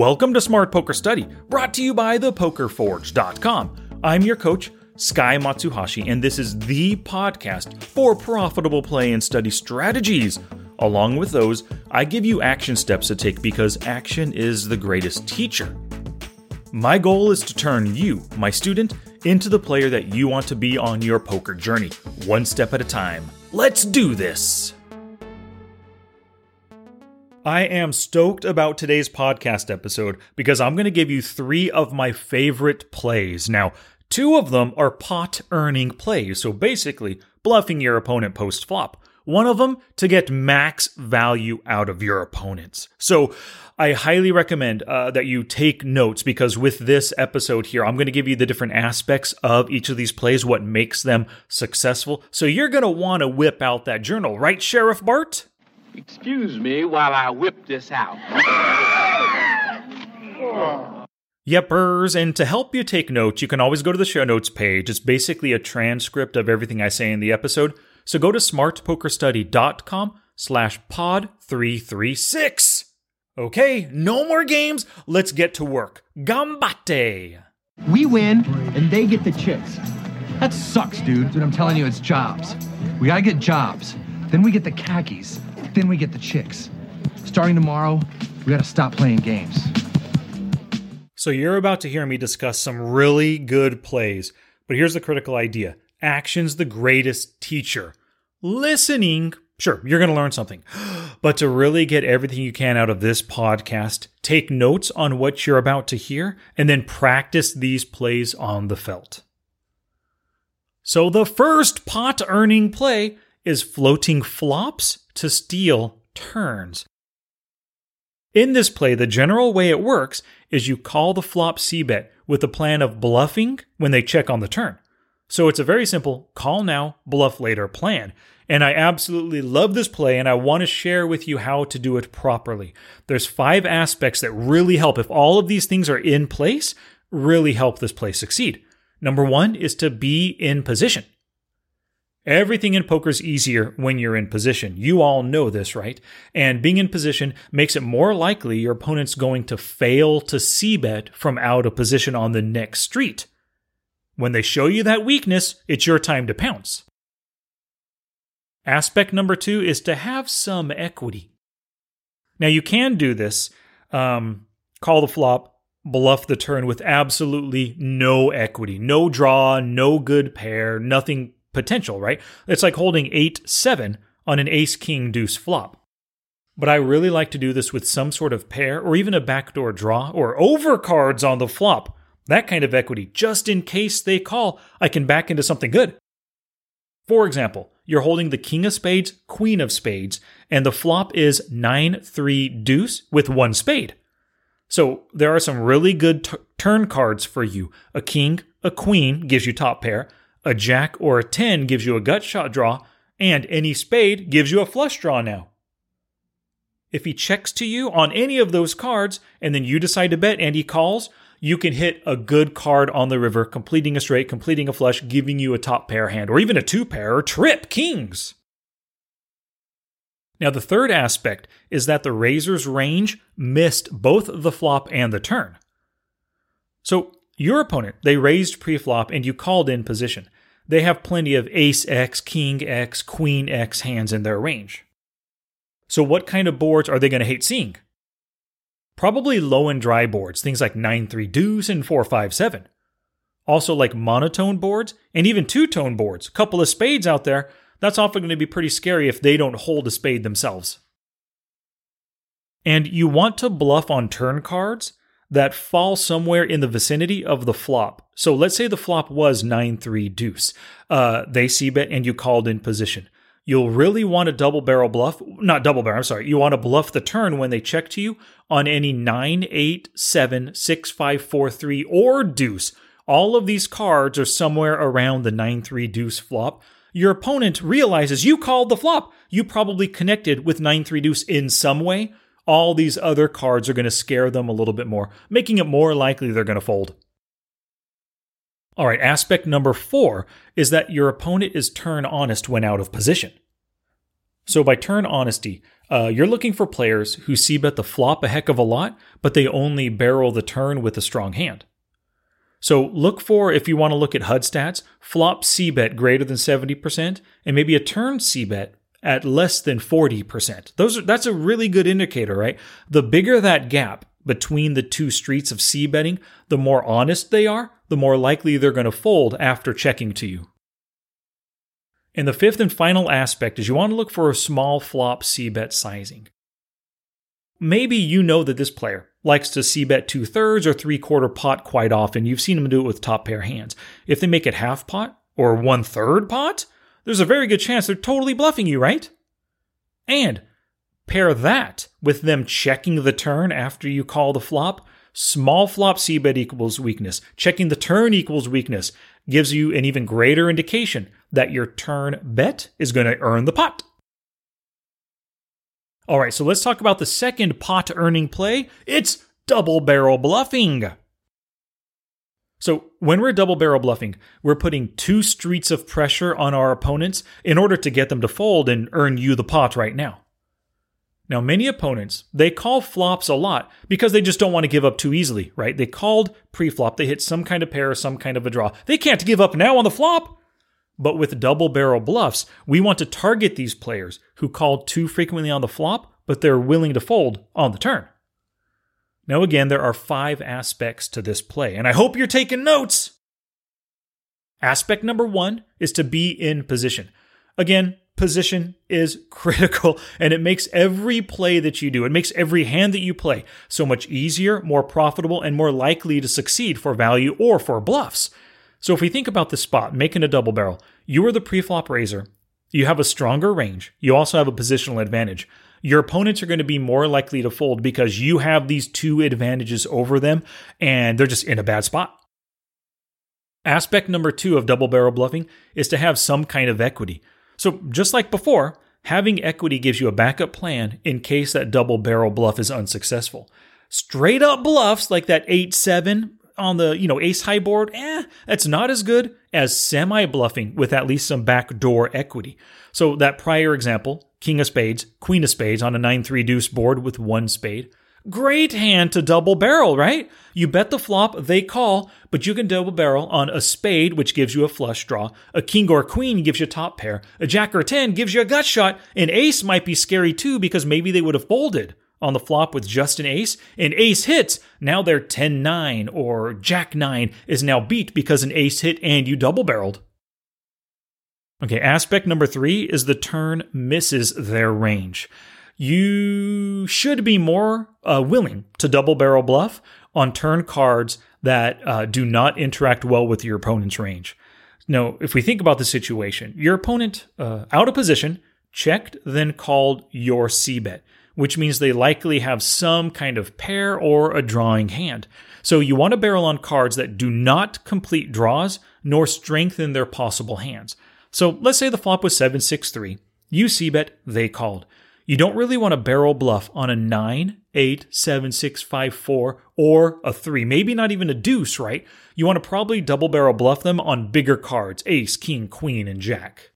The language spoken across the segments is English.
Welcome to Smart Poker Study, brought to you by thepokerforge.com. I'm your coach, Sky Matsuhashi, and this is the podcast for profitable play and study strategies. Along with those, I give you action steps to take because action is the greatest teacher. My goal is to turn you, my student, into the player that you want to be on your poker journey, one step at a time. Let's do this! I am stoked about today's podcast episode because I'm going to give you three of my favorite plays. Now, two of them are pot earning plays, so basically bluffing your opponent post flop. One of them to get max value out of your opponents. So, I highly recommend uh, that you take notes because with this episode here, I'm going to give you the different aspects of each of these plays, what makes them successful. So, you're going to want to whip out that journal, right, Sheriff Bart? Excuse me while I whip this out. Yepers, and to help you take notes, you can always go to the show notes page. It's basically a transcript of everything I say in the episode. So go to smartpokerstudy.com slash pod 336. Okay, no more games. Let's get to work. Gambate! We win, and they get the chicks. That sucks, dude. Dude, I'm telling you, it's jobs. We gotta get jobs. Then we get the khakis. Then we get the chicks. Starting tomorrow, we gotta stop playing games. So you're about to hear me discuss some really good plays, but here's the critical idea action's the greatest teacher. Listening, sure, you're to learn something. But to really get everything you can out of this podcast, take notes on what you're about to hear and then practice these plays on the felt. So the first pot earning play is floating flops to steal turns. In this play, the general way it works is you call the flop C bet with the plan of bluffing when they check on the turn. So it's a very simple call now, bluff later plan. And I absolutely love this play and I want to share with you how to do it properly. There's five aspects that really help. If all of these things are in place, really help this play succeed. Number one is to be in position. Everything in poker is easier when you're in position. You all know this, right? And being in position makes it more likely your opponent's going to fail to c bet from out of position on the next street. When they show you that weakness, it's your time to pounce. Aspect number two is to have some equity. Now, you can do this, um, call the flop, bluff the turn with absolutely no equity, no draw, no good pair, nothing potential, right? It's like holding 8 7 on an ace king deuce flop. But I really like to do this with some sort of pair or even a backdoor draw or overcards on the flop. That kind of equity, just in case they call, I can back into something good. For example, you're holding the king of spades, queen of spades, and the flop is 9 3 deuce with one spade. So there are some really good t- turn cards for you. A king, a queen gives you top pair, a jack or a 10 gives you a gut shot draw, and any spade gives you a flush draw now. If he checks to you on any of those cards and then you decide to bet and he calls, you can hit a good card on the river, completing a straight, completing a flush, giving you a top pair hand, or even a two pair or trip kings. Now, the third aspect is that the raiser's range missed both the flop and the turn. So your opponent, they raised preflop and you called in position. They have plenty of ace X, king X, queen X hands in their range. So, what kind of boards are they going to hate seeing? Probably low and dry boards, things like 9 3 deuce and 4 5 7. Also, like monotone boards and even two tone boards, a couple of spades out there, that's often going to be pretty scary if they don't hold a spade themselves. And you want to bluff on turn cards that fall somewhere in the vicinity of the flop. So let's say the flop was 9 3 deuce. Uh, they C bet and you called in position. You'll really want to double barrel bluff, not double barrel, I'm sorry. You want to bluff the turn when they check to you on any 9 8 7 6 5 4 3 or deuce. All of these cards are somewhere around the 9 3 deuce flop. Your opponent realizes you called the flop. You probably connected with 9 3 deuce in some way all these other cards are going to scare them a little bit more, making it more likely they're going to fold. All right, aspect number four is that your opponent is turn honest when out of position. So, by turn honesty, uh, you're looking for players who c bet the flop a heck of a lot, but they only barrel the turn with a strong hand. So look for, if you want to look at HUD stats, flop c bet greater than 70%, and maybe a turn c bet at less than 40%. Those are, that's a really good indicator, right? The bigger that gap between the two streets of c betting, the more honest they are, the more likely they're going to fold after checking to you. And the fifth and final aspect is you want to look for a small flop c bet sizing. Maybe you know that this player likes to c bet two thirds or three quarter pot quite often. You've seen him do it with top pair hands. If they make it half pot or one third pot, there's a very good chance they're totally bluffing you, right? And pair that with them checking the turn after you call the flop. Small flop c bet equals weakness. Checking the turn equals weakness gives you an even greater indication that your turn bet is going to earn the pot. All right, so let's talk about the second pot earning play. It's double barrel bluffing. So, when we're double barrel bluffing, we're putting two streets of pressure on our opponents in order to get them to fold and earn you the pot right now. Now, many opponents, they call flops a lot because they just don't want to give up too easily, right? They called pre-flop, they hit some kind of pair or some kind of a draw. They can't give up now on the flop. But with double barrel bluffs, we want to target these players who call too frequently on the flop, but they're willing to fold on the turn. Now, again, there are five aspects to this play, and I hope you're taking notes. Aspect number one is to be in position. Again, position is critical and it makes every play that you do, it makes every hand that you play so much easier, more profitable, and more likely to succeed for value or for bluffs. So if we think about this spot, making a double barrel, you are the preflop raiser. You have a stronger range. You also have a positional advantage. Your opponents are going to be more likely to fold because you have these two advantages over them and they're just in a bad spot. Aspect number two of double barrel bluffing is to have some kind of equity. So, just like before, having equity gives you a backup plan in case that double barrel bluff is unsuccessful. Straight up bluffs like that 8 7 on the you know ace high board, eh, that's not as good as semi bluffing with at least some backdoor equity. So that prior example, king of spades, queen of spades on a 9-3 deuce board with one spade. Great hand to double barrel, right? You bet the flop, they call, but you can double barrel on a spade, which gives you a flush draw. A king or queen gives you top pair. A jack or 10 gives you a gut shot. An ace might be scary too because maybe they would have folded on the flop with just an ace, and ace hits, now they're 10 9, or jack 9 is now beat because an ace hit and you double barreled. Okay, aspect number three is the turn misses their range. You should be more uh, willing to double barrel bluff on turn cards that uh, do not interact well with your opponent's range. Now, if we think about the situation, your opponent uh, out of position checked, then called your C bet which means they likely have some kind of pair or a drawing hand. So you want to barrel on cards that do not complete draws nor strengthen their possible hands. So let's say the flop was 763. You c bet, they called. You don't really want to barrel bluff on a 9, 8, 7, 6, 5, 4, or a 3, maybe not even a deuce, right? You want to probably double barrel bluff them on bigger cards ace, king, queen, and jack.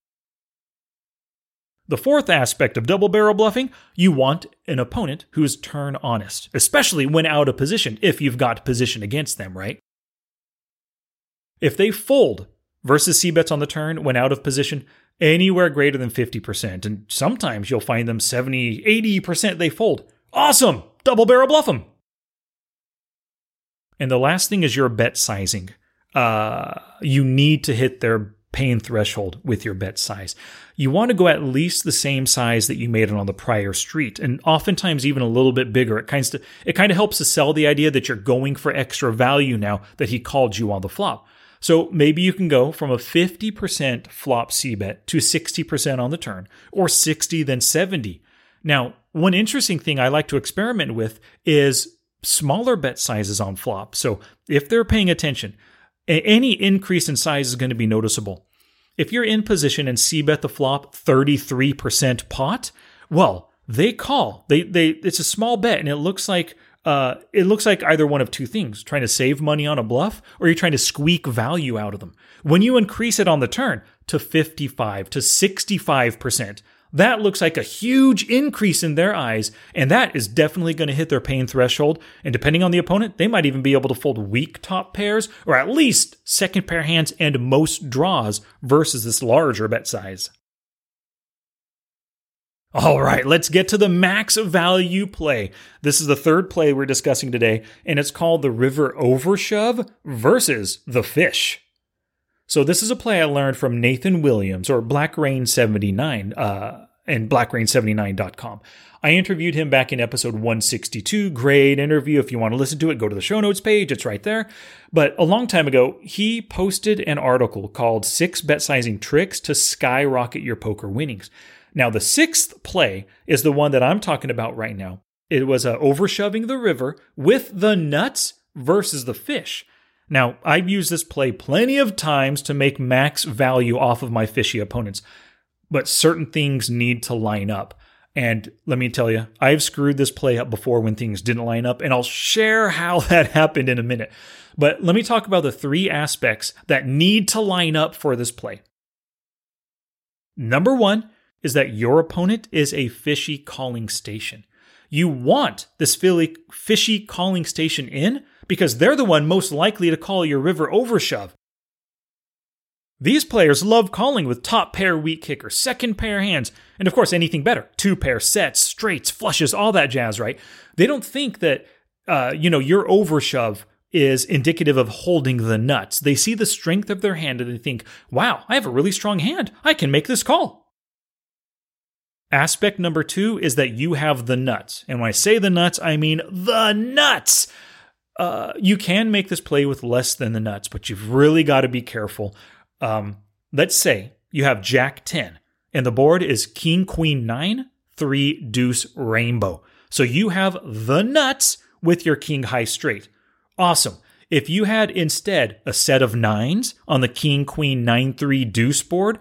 The fourth aspect of double barrel bluffing, you want an opponent who's turn honest, especially when out of position, if you've got position against them, right? If they fold versus C bets on the turn when out of position, anywhere greater than 50%, and sometimes you'll find them 70, 80% they fold. Awesome! Double barrel bluff them! And the last thing is your bet sizing. Uh, you need to hit their pain threshold with your bet size. You want to go at least the same size that you made it on the prior street, and oftentimes even a little bit bigger. It kind of it kind of helps to sell the idea that you're going for extra value now that he called you on the flop. So maybe you can go from a 50% flop C bet to 60% on the turn, or 60 then 70. Now, one interesting thing I like to experiment with is smaller bet sizes on flop. So if they're paying attention, any increase in size is going to be noticeable. If you're in position and C bet the flop 33% pot, well, they call. They they it's a small bet and it looks like uh, it looks like either one of two things trying to save money on a bluff or you're trying to squeak value out of them. When you increase it on the turn to 55 to 65%, that looks like a huge increase in their eyes, and that is definitely going to hit their pain threshold. And depending on the opponent, they might even be able to fold weak top pairs, or at least second pair hands and most draws versus this larger bet size. All right, let's get to the max value play. This is the third play we're discussing today, and it's called the River Overshove versus the Fish. So this is a play I learned from Nathan Williams or Black Rain 79 uh, and blackrain79.com. I interviewed him back in episode 162. Great interview. If you want to listen to it, go to the show notes page. It's right there. But a long time ago, he posted an article called Six Bet Sizing Tricks to Skyrocket Your Poker Winnings. Now, the sixth play is the one that I'm talking about right now. It was uh, overshoving the river with the nuts versus the fish. Now, I've used this play plenty of times to make max value off of my fishy opponents, but certain things need to line up. And let me tell you, I've screwed this play up before when things didn't line up, and I'll share how that happened in a minute. But let me talk about the three aspects that need to line up for this play. Number one is that your opponent is a fishy calling station. You want this fishy calling station in because they're the one most likely to call your river overshove. These players love calling with top pair weak kicker, second pair hands, and of course anything better. Two pair sets, straights, flushes, all that jazz, right? They don't think that uh, you know, your overshove is indicative of holding the nuts. They see the strength of their hand and they think, wow, I have a really strong hand. I can make this call. Aspect number two is that you have the nuts. And when I say the nuts, I mean the nuts. Uh, you can make this play with less than the nuts, but you've really got to be careful. Um, let's say you have Jack 10, and the board is King, Queen 9, 3, Deuce, Rainbow. So you have the nuts with your King High Straight. Awesome. If you had instead a set of nines on the King, Queen, 9, 3 Deuce board,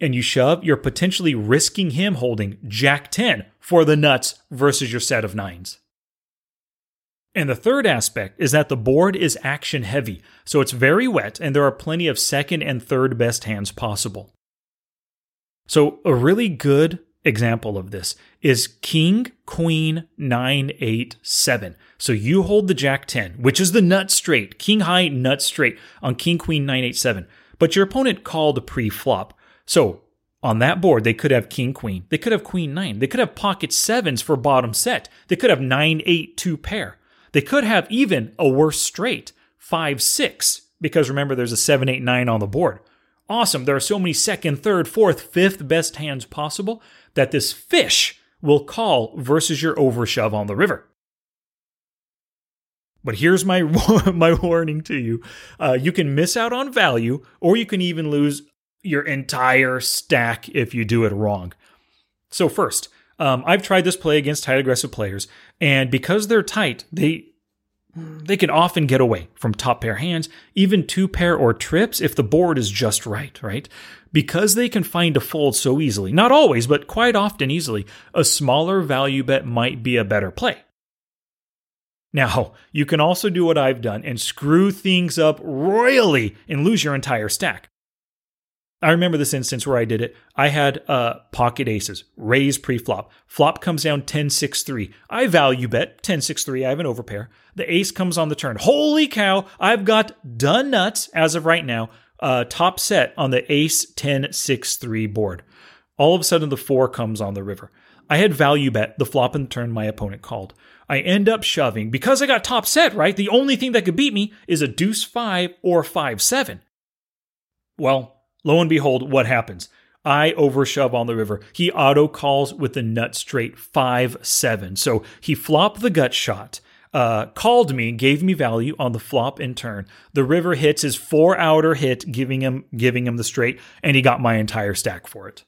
and you shove, you're potentially risking him holding Jack 10 for the nuts versus your set of nines. And the third aspect is that the board is action heavy, so it's very wet and there are plenty of second and third best hands possible. So, a really good example of this is King, Queen, 9, 8, 7. So you hold the Jack 10, which is the nut straight, King high, nut straight on King, Queen, 9, 8, 7. But your opponent called pre flop. So on that board, they could have king queen. They could have queen nine. They could have pocket sevens for bottom set. They could have nine eight two pair. They could have even a worse straight five six because remember there's a seven eight nine on the board. Awesome. There are so many second, third, fourth, fifth best hands possible that this fish will call versus your overshove on the river. But here's my my warning to you: uh, you can miss out on value, or you can even lose your entire stack if you do it wrong. So first, um, I've tried this play against tight aggressive players, and because they're tight, they they can often get away from top pair hands, even two pair or trips if the board is just right, right? Because they can find a fold so easily, not always, but quite often easily, a smaller value bet might be a better play. Now, you can also do what I've done and screw things up royally and lose your entire stack. I remember this instance where I did it. I had uh, pocket aces, raise pre-flop. Flop comes down 10-6-3. I value bet 10-6-3. I have an overpair. The ace comes on the turn. Holy cow! I've got done nuts as of right now. Uh, top set on the ace 10-6-3 board. All of a sudden, the four comes on the river. I had value bet the flop and the turn my opponent called. I end up shoving because I got top set, right? The only thing that could beat me is a deuce five or five seven. Well, Lo and behold, what happens? I overshove on the river. He auto calls with the nut straight 5 7. So he flopped the gut shot, uh, called me, gave me value on the flop and turn. The river hits his four outer hit, giving him giving him the straight, and he got my entire stack for it.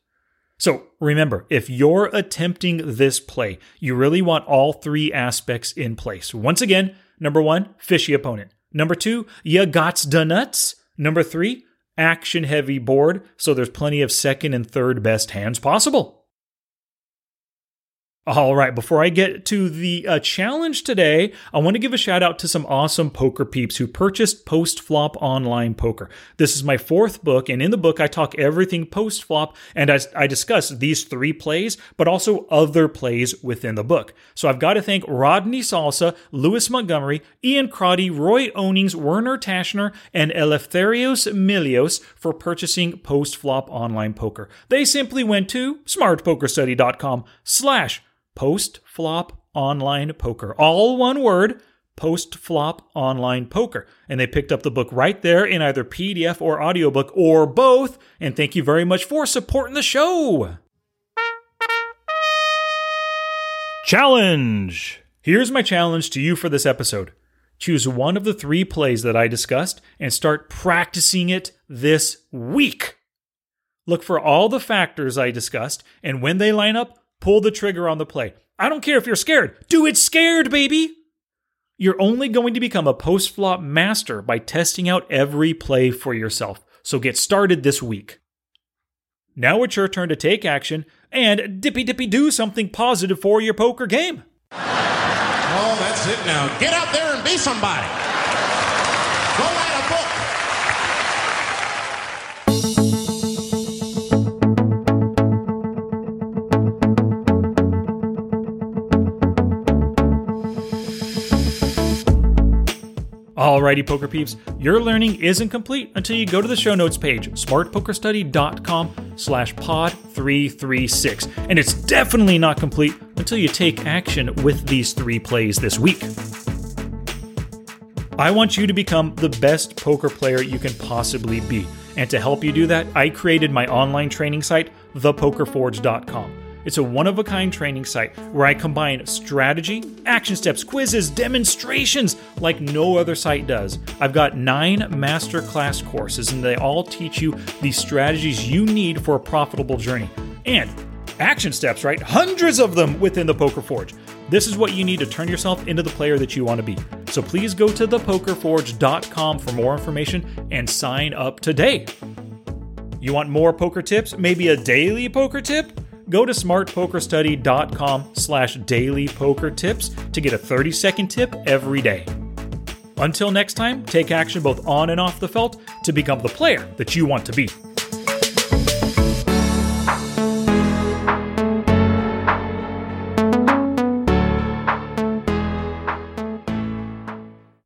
So remember, if you're attempting this play, you really want all three aspects in place. Once again, number one, fishy opponent. Number two, you gots the nuts. Number three, action heavy board, so there's plenty of second and third best hands possible. All right, before I get to the uh, challenge today, I want to give a shout out to some awesome poker peeps who purchased Post Flop Online Poker. This is my fourth book, and in the book, I talk everything post flop and I, I discuss these three plays, but also other plays within the book. So I've got to thank Rodney Salsa, Lewis Montgomery, Ian Crotty, Roy Onings, Werner Tashner, and Eleftherios Milios for purchasing Post Flop Online Poker. They simply went to smartpokerstudy.com slash post flop online poker. All one word, post flop online poker. And they picked up the book right there in either PDF or audiobook or both. And thank you very much for supporting the show. Challenge! Here's my challenge to you for this episode. Choose one of the three plays that I discussed and start practicing it this week. Look for all the factors I discussed, and when they line up, pull the trigger on the play. I don't care if you're scared. Do it scared, baby! You're only going to become a post flop master by testing out every play for yourself. So get started this week. Now it's your turn to take action and dippy dippy do something positive for your poker game. Oh, that's it now. Get out there and be somebody. Alrighty, poker peeps, your learning isn't complete until you go to the show notes page, smartpokerstudy.com slash pod 336. And it's definitely not complete until you take action with these three plays this week. I want you to become the best poker player you can possibly be. And to help you do that, I created my online training site, thepokerforge.com. It's a one of a kind training site where I combine strategy, action steps, quizzes, demonstrations like no other site does. I've got nine masterclass courses, and they all teach you the strategies you need for a profitable journey. And action steps, right? Hundreds of them within the Poker Forge. This is what you need to turn yourself into the player that you want to be. So please go to thepokerforge.com for more information and sign up today. You want more poker tips? Maybe a daily poker tip? Go to smartpokerstudy.com slash daily poker tips to get a 30 second tip every day. Until next time, take action both on and off the felt to become the player that you want to be.